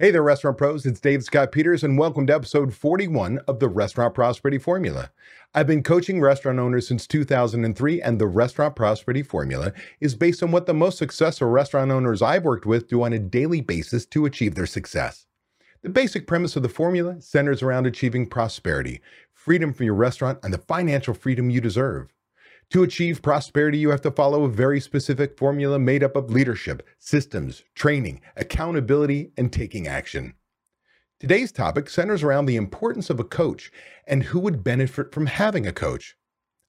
Hey there, restaurant pros. It's Dave Scott Peters, and welcome to episode 41 of the Restaurant Prosperity Formula. I've been coaching restaurant owners since 2003, and the Restaurant Prosperity Formula is based on what the most successful restaurant owners I've worked with do on a daily basis to achieve their success. The basic premise of the formula centers around achieving prosperity, freedom from your restaurant, and the financial freedom you deserve. To achieve prosperity, you have to follow a very specific formula made up of leadership, systems, training, accountability, and taking action. Today's topic centers around the importance of a coach and who would benefit from having a coach.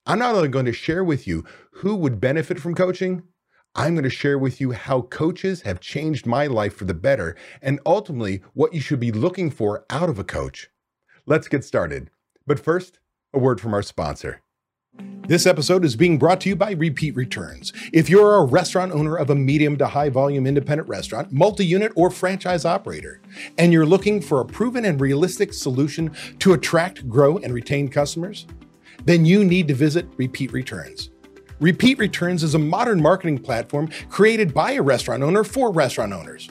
I'm not only going to share with you who would benefit from coaching, I'm going to share with you how coaches have changed my life for the better and ultimately what you should be looking for out of a coach. Let's get started. But first, a word from our sponsor. This episode is being brought to you by Repeat Returns. If you're a restaurant owner of a medium to high volume independent restaurant, multi unit, or franchise operator, and you're looking for a proven and realistic solution to attract, grow, and retain customers, then you need to visit Repeat Returns. Repeat Returns is a modern marketing platform created by a restaurant owner for restaurant owners.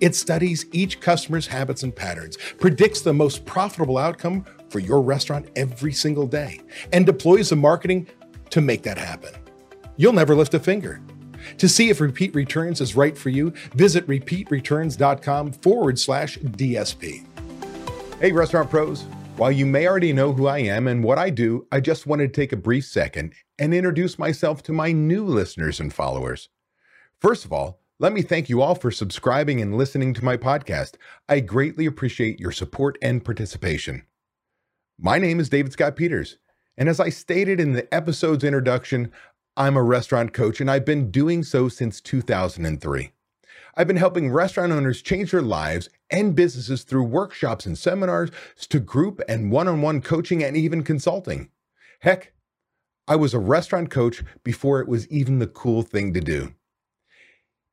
It studies each customer's habits and patterns, predicts the most profitable outcome for your restaurant every single day and deploys the marketing to make that happen. You'll never lift a finger. To see if Repeat Returns is right for you, visit repeatreturns.com forward slash DSP. Hey, restaurant pros. While you may already know who I am and what I do, I just wanted to take a brief second and introduce myself to my new listeners and followers. First of all, let me thank you all for subscribing and listening to my podcast. I greatly appreciate your support and participation. My name is David Scott Peters, and as I stated in the episode's introduction, I'm a restaurant coach and I've been doing so since 2003. I've been helping restaurant owners change their lives and businesses through workshops and seminars to group and one on one coaching and even consulting. Heck, I was a restaurant coach before it was even the cool thing to do.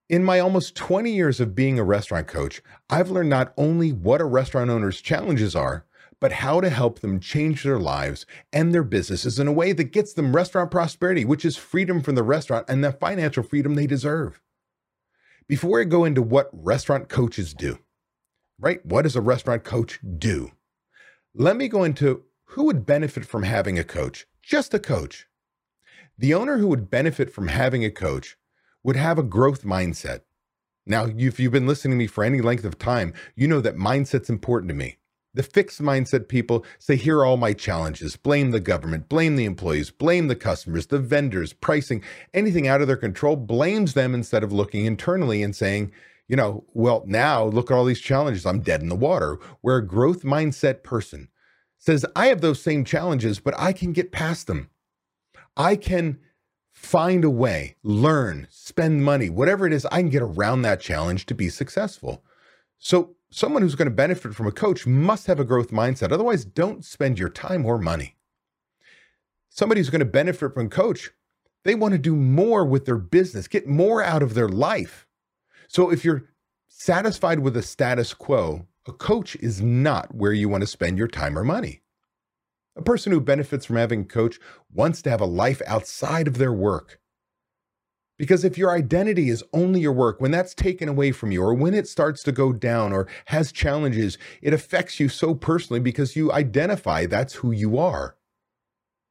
In my almost 20 years of being a restaurant coach, I've learned not only what a restaurant owner's challenges are, but how to help them change their lives and their businesses in a way that gets them restaurant prosperity, which is freedom from the restaurant and the financial freedom they deserve. Before I go into what restaurant coaches do, right? What does a restaurant coach do? Let me go into who would benefit from having a coach, just a coach. The owner who would benefit from having a coach would have a growth mindset. Now, if you've been listening to me for any length of time, you know that mindset's important to me. The fixed mindset people say, here are all my challenges. Blame the government, blame the employees, blame the customers, the vendors, pricing, anything out of their control, blames them instead of looking internally and saying, you know, well, now look at all these challenges. I'm dead in the water. Where a growth mindset person says, I have those same challenges, but I can get past them. I can find a way, learn, spend money, whatever it is, I can get around that challenge to be successful. So someone who's going to benefit from a coach must have a growth mindset. Otherwise, don't spend your time or money. Somebody who's going to benefit from a coach, they want to do more with their business, get more out of their life. So if you're satisfied with the status quo, a coach is not where you want to spend your time or money. A person who benefits from having a coach wants to have a life outside of their work. Because if your identity is only your work, when that's taken away from you, or when it starts to go down or has challenges, it affects you so personally because you identify that's who you are.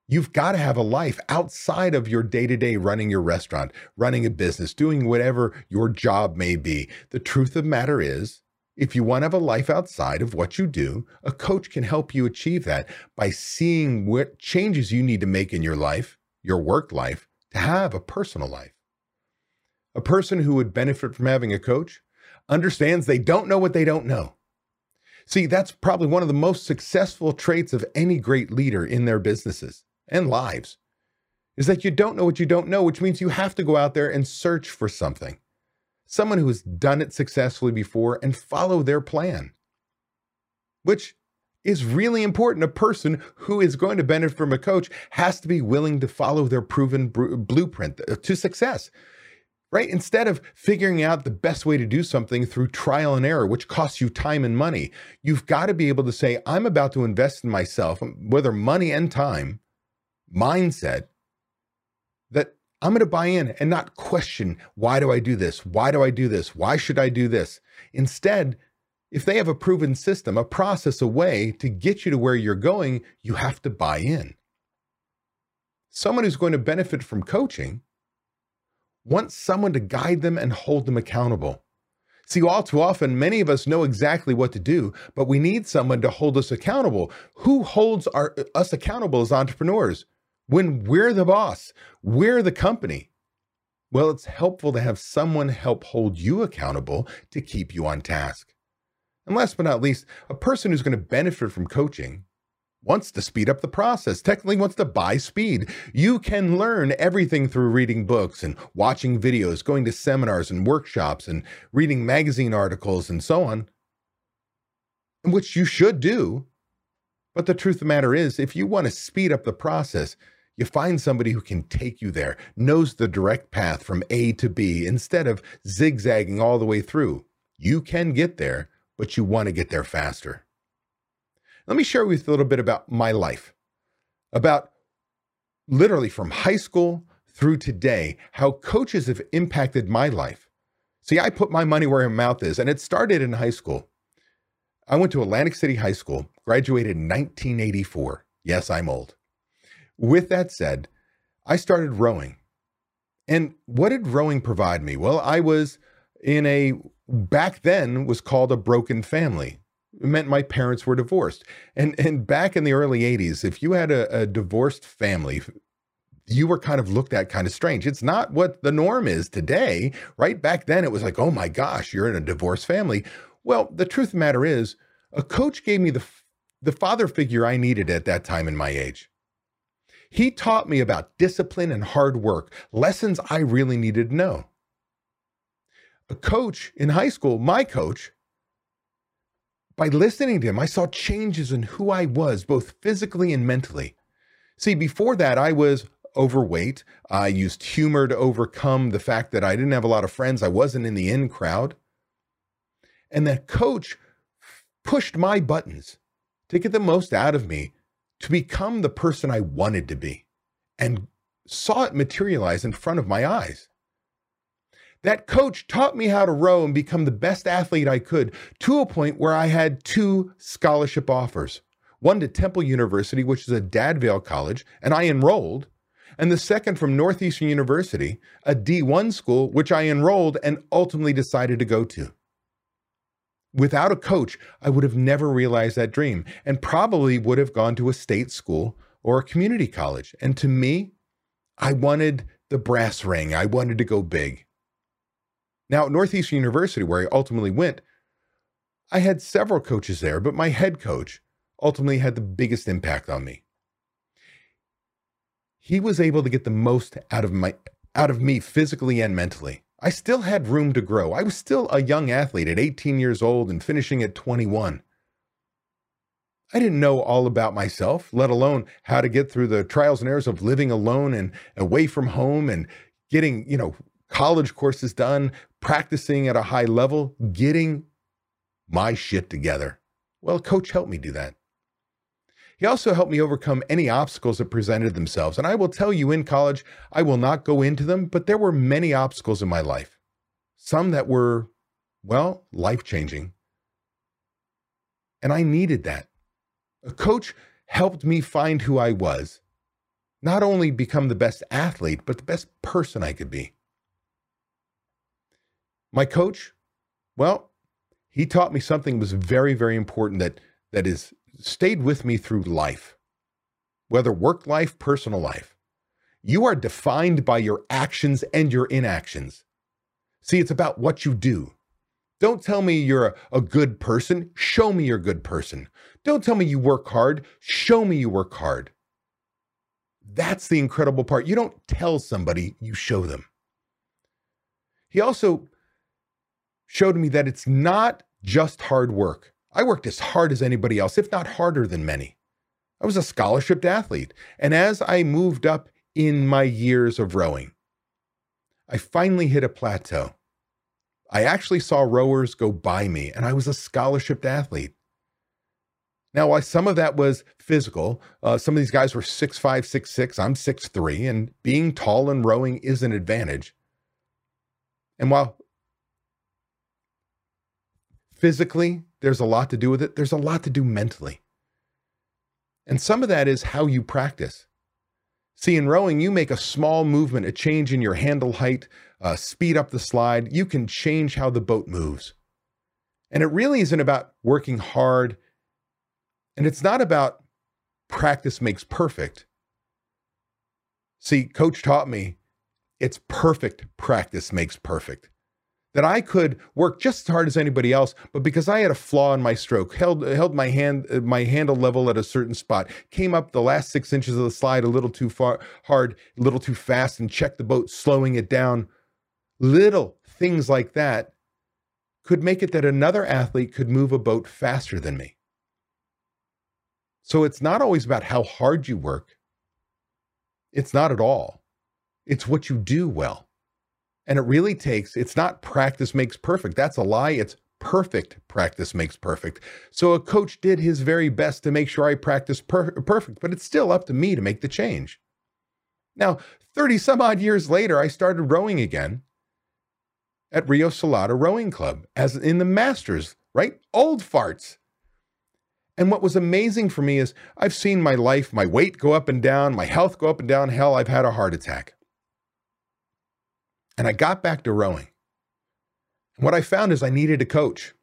You've got to have a life outside of your day to day running your restaurant, running a business, doing whatever your job may be. The truth of the matter is, if you want to have a life outside of what you do, a coach can help you achieve that by seeing what changes you need to make in your life, your work life, to have a personal life. A person who would benefit from having a coach understands they don't know what they don't know. See, that's probably one of the most successful traits of any great leader in their businesses and lives is that you don't know what you don't know, which means you have to go out there and search for something. Someone who has done it successfully before and follow their plan, which is really important. A person who is going to benefit from a coach has to be willing to follow their proven blueprint to success right? Instead of figuring out the best way to do something through trial and error, which costs you time and money, you've got to be able to say, I'm about to invest in myself, um, whether money and time, mindset, that I'm going to buy in and not question, why do I do this? Why do I do this? Why should I do this? Instead, if they have a proven system, a process, a way to get you to where you're going, you have to buy in. Someone who's going to benefit from coaching wants someone to guide them and hold them accountable. See, all too often, many of us know exactly what to do, but we need someone to hold us accountable. Who holds our, us accountable as entrepreneurs? When we're the boss, we're the company. Well, it's helpful to have someone help hold you accountable to keep you on task. And last but not least, a person who's going to benefit from coaching wants to speed up the process, technically wants to buy speed. You can learn everything through reading books and watching videos, going to seminars and workshops and reading magazine articles and so on, which you should do. But the truth of the matter is, if you want to speed up the process, you find somebody who can take you there, knows the direct path from A to B instead of zigzagging all the way through. You can get there but you want to get there faster. Let me share with you a little bit about my life, about literally from high school through today, how coaches have impacted my life. See, I put my money where my mouth is, and it started in high school. I went to Atlantic City High School, graduated in 1984. Yes, I'm old. With that said, I started rowing. And what did rowing provide me? Well, I was in a back then was called a broken family. It meant my parents were divorced. And and back in the early 80s, if you had a, a divorced family, you were kind of looked at kind of strange. It's not what the norm is today, right? Back then it was like, oh my gosh, you're in a divorced family. Well, the truth of the matter is, a coach gave me the the father figure I needed at that time in my age. He taught me about discipline and hard work, lessons I really needed to know a coach in high school, my coach, by listening to him, I saw changes in who I was, both physically and mentally. See, before that, I was overweight. I used humor to overcome the fact that I didn't have a lot of friends. I wasn't in the in crowd. And that coach pushed my buttons to get the most out of me to become the person I wanted to be and saw it materialize in front of my eyes. That coach taught me how to row and become the best athlete I could to a point where I had two scholarship offers one to Temple University, which is a Dad Vail college, and I enrolled, and the second from Northeastern University, a D1 school, which I enrolled and ultimately decided to go to. Without a coach, I would have never realized that dream and probably would have gone to a state school or a community college. And to me, I wanted the brass ring. I wanted to go big. Now, at Northeastern University, where I ultimately went, I had several coaches there, but my head coach ultimately had the biggest impact on me. He was able to get the most out of my out of me physically and mentally. I still had room to grow. I was still a young athlete at 18 years old and finishing at 21. I didn't know all about myself, let alone how to get through the trials and errors of living alone and away from home and getting, you know, college courses done, practicing at a high level, getting my shit together. Well, coach helped me do that. He also helped me overcome any obstacles that presented themselves. And I will tell you in college, I will not go into them, but there were many obstacles in my life. Some that were, well, life changing. And I needed that. A coach helped me find who I was, not only become the best athlete, but the best person I could be. My coach, well, he taught me something that was very, very important that that is stayed with me through life, whether work life, personal life. You are defined by your actions and your inactions. See, it's about what you do. Don't tell me you're a, a, good person. Show me you're a good person. Don't tell me you work hard. Show me you work hard. That's the incredible part. You don't tell somebody, you show them. He also showed me that it's not just hard work. I worked as hard as anybody else, if not harder than many. I was a scholarship athlete. And as I moved up in my years of rowing, I finally hit a plateau. I actually saw rowers go by me, and I was a scholarship athlete. Now, while some of that was physical, uh, some of these guys were six five, six six. I'm six three, and being tall and rowing is an advantage. And while physically, there's a lot to do with it. There's a lot to do mentally. And some of that is how you practice. See, in rowing, you make a small movement, a change in your handle height, uh, speed up the slide. You can change how the boat moves. And it really isn't about working hard. And it's not about practice makes perfect. See, coach taught me it's perfect practice makes perfect that I could work just as hard as anybody else, but because I had a flaw in my stroke, held held my hand my handle level at a certain spot, came up the last six inches of the slide a little too far hard, a little too fast, and checked the boat, slowing it down. Little things like that could make it that another athlete could move a boat faster than me. So it's not always about how hard you work. It's not at all. It's what you do well. And it really takes, it's not practice makes perfect. That's a lie. It's perfect practice makes perfect. So a coach did his very best to make sure I practiced per- perfect, but it's still up to me to make the change. Now, 30 some odd years later, I started rowing again at Rio Salado Rowing Club as in the Masters, right? Old farts. And what was amazing for me is I've seen my life, my weight go up and down, my health go up and down. Hell, I've had a heart attack. And I got back to rowing. And what I found is I needed a coach.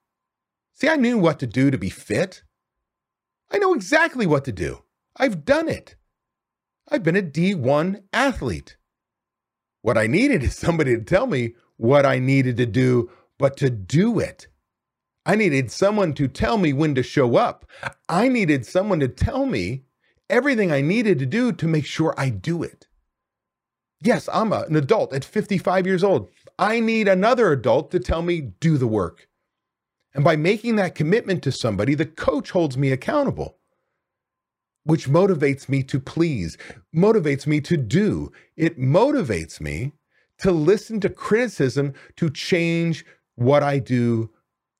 See, I knew what to do to be fit. I know exactly what to do. I've done it. I've been a D1 athlete. What I needed is somebody to tell me what I needed to do, but to do it. I needed someone to tell me when to show up. I needed someone to tell me everything I needed to do to make sure I do it. Yes, I'm a, an adult at 55 years old. I need another adult to tell me, do the work. And by making that commitment to somebody, the coach holds me accountable, which motivates me to please, motivates me to do. It motivates me to listen to criticism to change what I do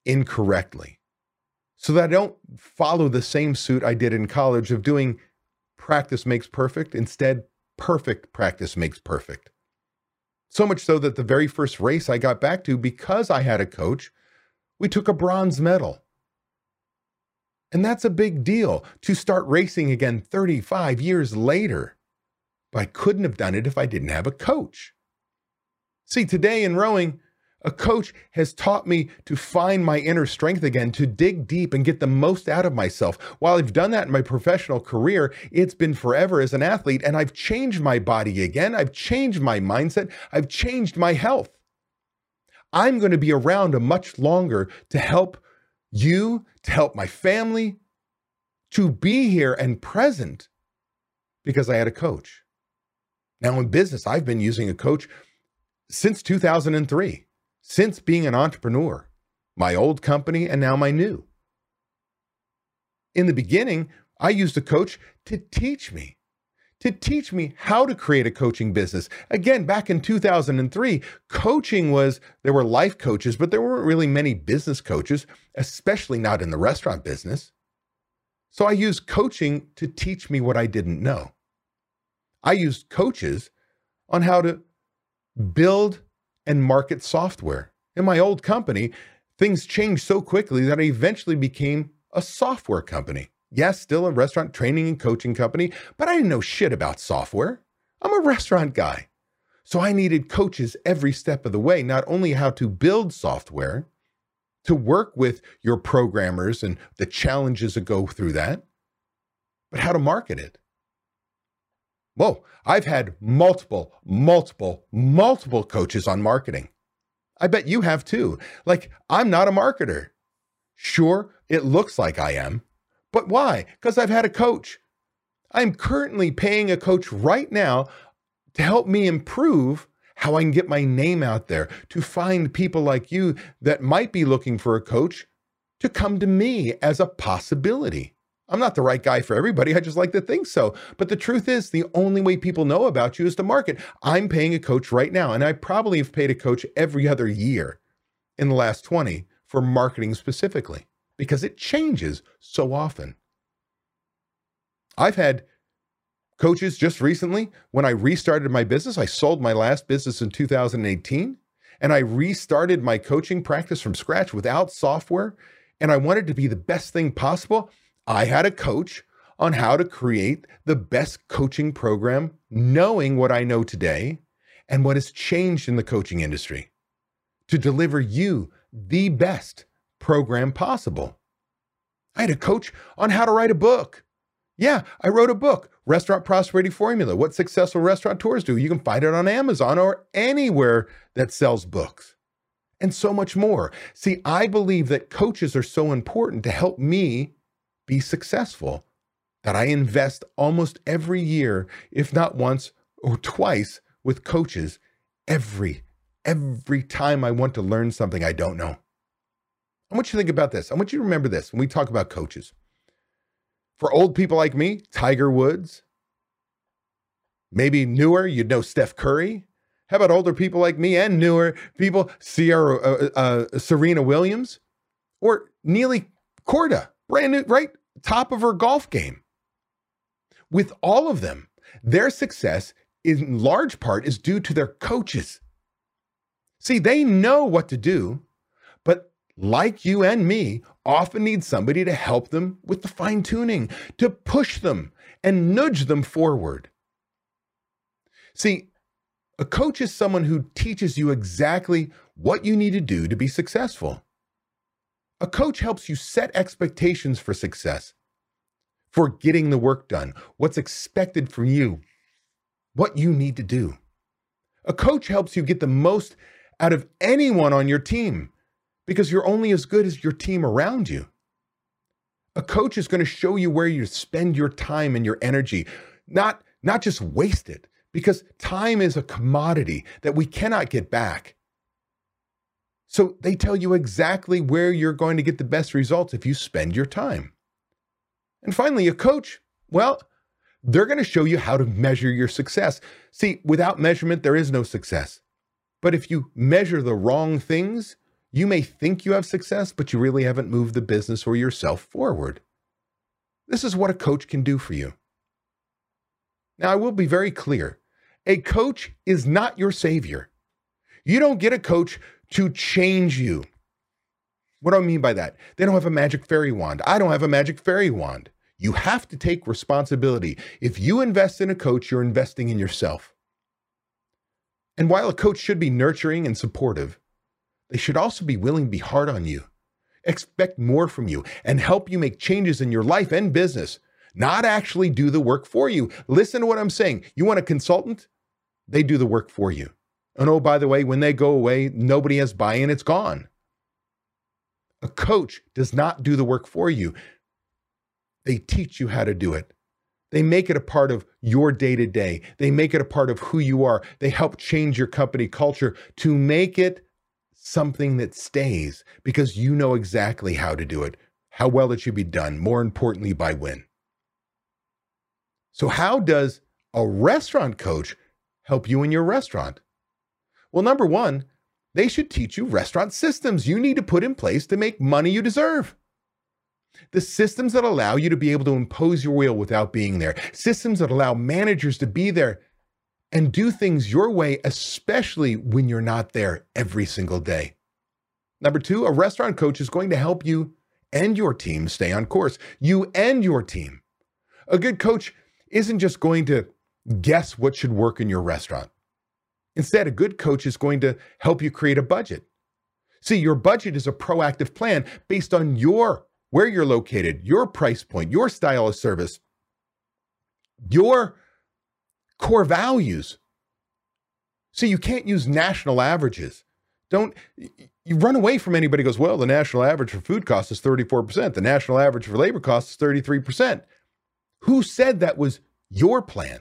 incorrectly so that I don't follow the same suit I did in college of doing practice makes perfect. Instead, perfect practice makes perfect. So much so that the very first race I got back to, because I had a coach, we took a bronze medal. And that's a big deal to start racing again 35 years later. But I couldn't have done it if I didn't have a coach. See, today in rowing, a coach has taught me to find my inner strength again, to dig deep and get the most out of myself. While I've done that in my professional career, it's been forever as an athlete, and I've changed my body again. I've changed my mindset. I've changed my health. I'm going to be around a much longer to help you, to help my family, to be here and present because I had a coach. Now, in business, I've been using a coach since 2003 since being an entrepreneur, my old company and now my new. In the beginning, I used a coach to teach me, to teach me how to create a coaching business. Again, back in 2003, coaching was, there were life coaches, but there weren't really many business coaches, especially not in the restaurant business. So I used coaching to teach me what I didn't know. I used coaches on how to build and market software. In my old company, things changed so quickly that I eventually became a software company. Yes, still a restaurant training and coaching company, but I didn't know shit about software. I'm a restaurant guy. So I needed coaches every step of the way, not only how to build software, to work with your programmers and the challenges that go through that, but how to market it. Whoa, I've had multiple, multiple, multiple coaches on marketing. I bet you have too. Like, I'm not a marketer. Sure, it looks like I am, but why? Because I've had a coach. I'm currently paying a coach right now to help me improve how I can get my name out there, to find people like you that might be looking for a coach to come to me as a possibility. I'm not the right guy for everybody. I just like to think so. But the truth is, the only way people know about you is to market. I'm paying a coach right now, and I probably have paid a coach every other year in the last 20 for marketing specifically because it changes so often. I've had coaches just recently when I restarted my business. I sold my last business in 2018 and I restarted my coaching practice from scratch without software and I wanted to be the best thing possible, I had a coach on how to create the best coaching program, knowing what I know today and what has changed in the coaching industry to deliver you the best program possible. I had a coach on how to write a book. Yeah, I wrote a book, Restaurant Prosperity Formula What Successful Restaurant Restaurateurs Do. You can find it on Amazon or anywhere that sells books, and so much more. See, I believe that coaches are so important to help me be successful that I invest almost every year, if not once or twice, with coaches every every time I want to learn something I don't know. I want you to think about this. I want you to remember this when we talk about coaches. For old people like me, Tiger Woods, maybe newer, you'd know Steph Curry. How about older people like me and newer people, Sierra, uh, uh, Serena Williams, or Nelly Korda, brand new, right? Top of her golf game. With all of them, their success in large part is due to their coaches. See, they know what to do, but like you and me, often need somebody to help them with the fine tuning, to push them and nudge them forward. See, a coach is someone who teaches you exactly what you need to do to be successful. A coach helps you set expectations for success, for getting the work done, what's expected from you, what you need to do. A coach helps you get the most out of anyone on your team because you're only as good as your team around you. A coach is going to show you where you spend your time and your energy, not, not just waste it, because time is a commodity that we cannot get back. So they tell you exactly where you're going to get the best results if you spend your time. And finally, a coach, well, they're going to show you how to measure your success. See, without measurement, there is no success. But if you measure the wrong things, you may think you have success, but you really haven't moved the business or yourself forward. This is what a coach can do for you. Now, I will be very clear a coach is not your savior. You don't get a coach to change you. What do I mean by that? They don't have a magic fairy wand. I don't have a magic fairy wand. You have to take responsibility. If you invest in a coach, you're investing in yourself. And while a coach should be nurturing and supportive, they should also be willing to be hard on you, expect more from you, and help you make changes in your life and business, not actually do the work for you. Listen to what I'm saying. You want a consultant? They do the work for you. And oh, by the way, when they go away, nobody has buy in, it's gone. A coach does not do the work for you. They teach you how to do it. They make it a part of your day to day. They make it a part of who you are. They help change your company culture to make it something that stays because you know exactly how to do it, how well it should be done, more importantly, by when. So, how does a restaurant coach help you in your restaurant? Well, number one, they should teach you restaurant systems you need to put in place to make money you deserve. The systems that allow you to be able to impose your will without being there, systems that allow managers to be there and do things your way, especially when you're not there every single day. Number two, a restaurant coach is going to help you and your team stay on course. You and your team. A good coach isn't just going to guess what should work in your restaurant. Instead, a good coach is going to help you create a budget. See, your budget is a proactive plan based on your where you're located, your price point, your style of service, your core values. So you can't use national averages. Don't you run away from anybody goes, well, the national average for food costs is 34%. The national average for labor costs is 33%. Who said that was your plan?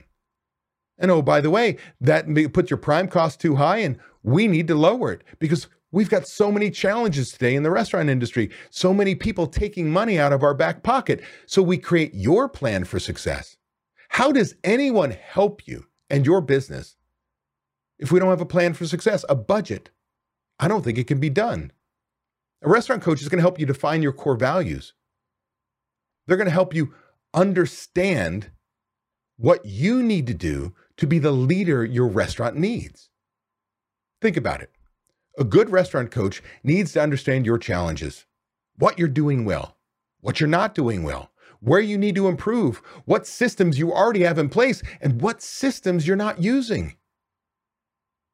And oh, by the way, that puts your prime cost too high and we need to lower it because We've got so many challenges today in the restaurant industry, so many people taking money out of our back pocket. So we create your plan for success. How does anyone help you and your business if we don't have a plan for success, a budget? I don't think it can be done. A restaurant coach is going to help you define your core values. They're going to help you understand what you need to do to be the leader your restaurant needs. Think about it. A good restaurant coach needs to understand your challenges, what you're doing well, what you're not doing well, where you need to improve, what systems you already have in place, and what systems you're not using.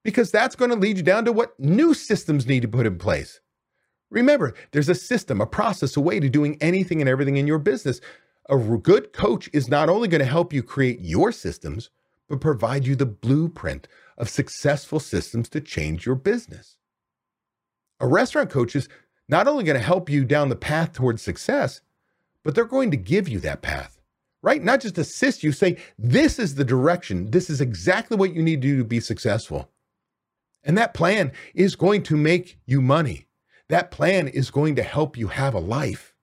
Because that's going to lead you down to what new systems need to put in place. Remember, there's a system, a process, a way to doing anything and everything in your business. A good coach is not only going to help you create your systems, but provide you the blueprint of successful systems to change your business. A restaurant coach is not only going to help you down the path towards success, but they're going to give you that path, right? Not just assist you, say, this is the direction, this is exactly what you need to do to be successful. And that plan is going to make you money. That plan is going to help you have a life.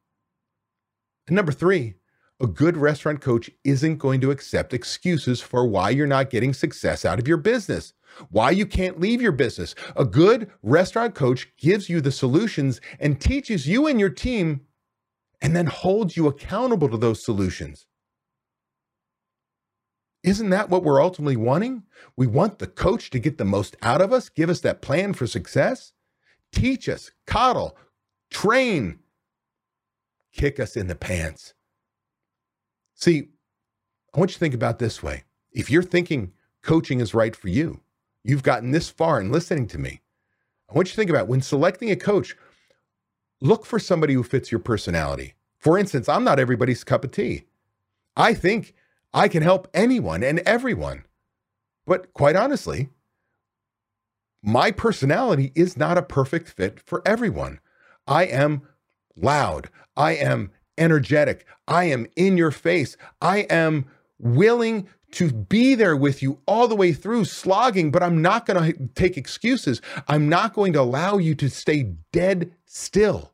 And number three, a good restaurant coach isn't going to accept excuses for why you're not getting success out of your business, why you can't leave your business. A good restaurant coach gives you the solutions and teaches you and your team, and then holds you accountable to those solutions. Isn't that what we're ultimately wanting? We want the coach to get the most out of us, give us that plan for success, teach us, coddle, train, kick us in the pants. See, I want you to think about this way. If you're thinking coaching is right for you, you've gotten this far in listening to me. I want you to think about when selecting a coach, look for somebody who fits your personality. For instance, I'm not everybody's cup of tea. I think I can help anyone and everyone. But quite honestly, my personality is not a perfect fit for everyone. I am loud. I am energetic. I am in your face. I am willing to be there with you all the way through, slogging, but I'm not going to take excuses. I'm not going to allow you to stay dead still.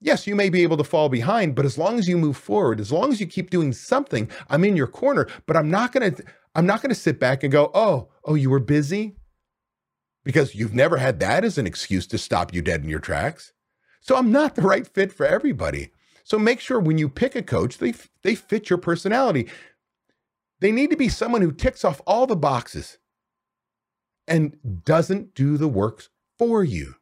Yes, you may be able to fall behind, but as long as you move forward, as long as you keep doing something, I'm in your corner, but I'm not going to I'm not going to sit back and go, "Oh, oh, you were busy?" Because you've never had that as an excuse to stop you dead in your tracks. So I'm not the right fit for everybody. So make sure when you pick a coach, they, they fit your personality. They need to be someone who ticks off all the boxes and doesn't do the work for you.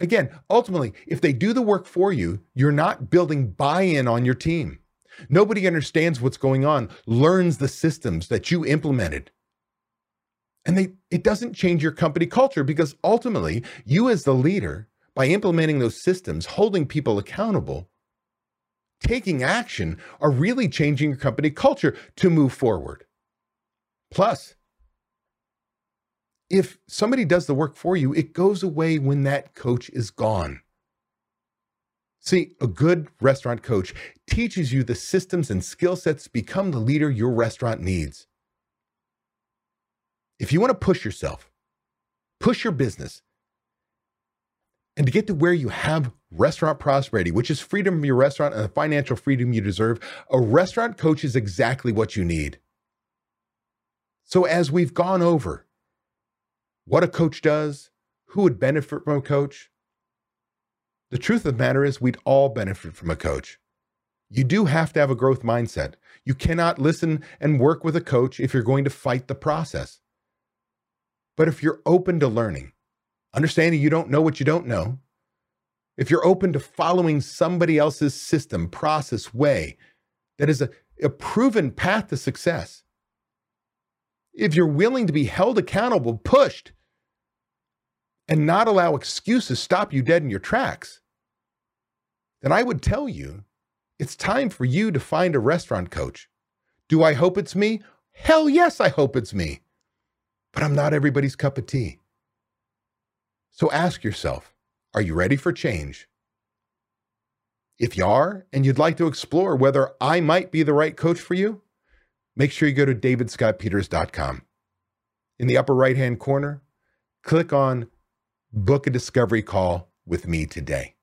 Again, ultimately, if they do the work for you, you're not building buy in on your team. Nobody understands what's going on, learns the systems that you implemented. And they, it doesn't change your company culture because ultimately, you as the leader, by implementing those systems, holding people accountable, taking action are really changing your company culture to move forward. Plus, if somebody does the work for you, it goes away when that coach is gone. See, a good restaurant coach teaches you the systems and skill sets to become the leader your restaurant needs. If you want to push yourself, push your business, and to get to where you have restaurant prosperity, which is freedom of your restaurant and the financial freedom you deserve, a restaurant coach is exactly what you need. So, as we've gone over what a coach does, who would benefit from a coach, the truth of the matter is we'd all benefit from a coach. You do have to have a growth mindset. You cannot listen and work with a coach if you're going to fight the process. But if you're open to learning, understanding you don't know what you don't know, if you're open to following somebody else's system, process, way that is a, a proven path to success, if you're willing to be held accountable, pushed, and not allow excuses stop you dead in your tracks, then I would tell you it's time for you to find a restaurant coach. Do I hope it's me? Hell yes, I hope it's me. But I'm not everybody's cup of tea. So ask yourself are you ready for change? If you are, and you'd like to explore whether I might be the right coach for you, make sure you go to davidscottpeters.com. In the upper right hand corner, click on Book a Discovery Call with me today.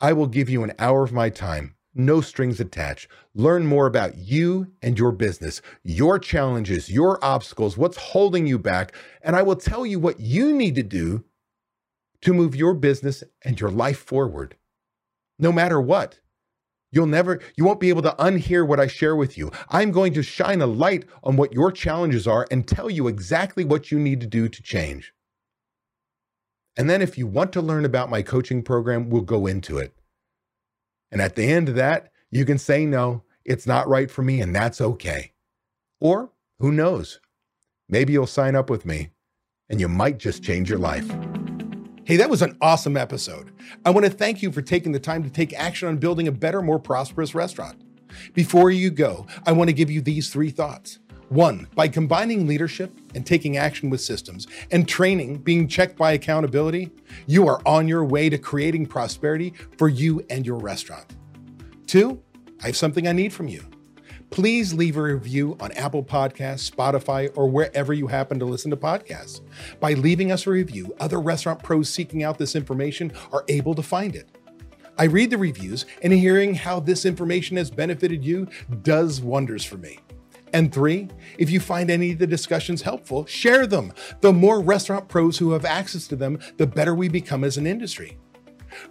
I will give you an hour of my time, no strings attached. Learn more about you and your business, your challenges, your obstacles, what's holding you back, and I will tell you what you need to do to move your business and your life forward. No matter what, you'll never, you won't be able to unhear what I share with you. I'm going to shine a light on what your challenges are and tell you exactly what you need to do to change. And then if you want to learn about my coaching program, we'll go into it. And at the end of that, you can say no, it's not right for me, and that's okay. Or who knows? Maybe you'll sign up with me and you might just change your life. Hey, that was an awesome episode. I want to thank you for taking the time to take action on building a better, more prosperous restaurant. Before you go, I want to give you these three thoughts. One, by combining leadership and taking action with systems and training being checked by accountability, you are on your way to creating prosperity for you and your restaurant. Two, I have something I need from you. Please leave a review on Apple Podcasts, Spotify, or wherever you happen to listen to podcasts. By leaving us a review, other restaurant pros seeking out this information are able to find it. I read the reviews, and hearing how this information has benefited you does wonders for me. And three, if you find any of the discussions helpful, share them. The more restaurant pros who have access to them, the better we become as an industry.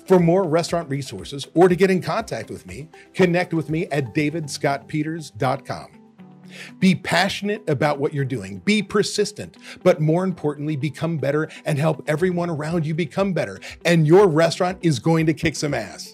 For more restaurant resources or to get in contact with me, connect with me at davidscottpeters.com. Be passionate about what you're doing, be persistent, but more importantly, become better and help everyone around you become better. And your restaurant is going to kick some ass.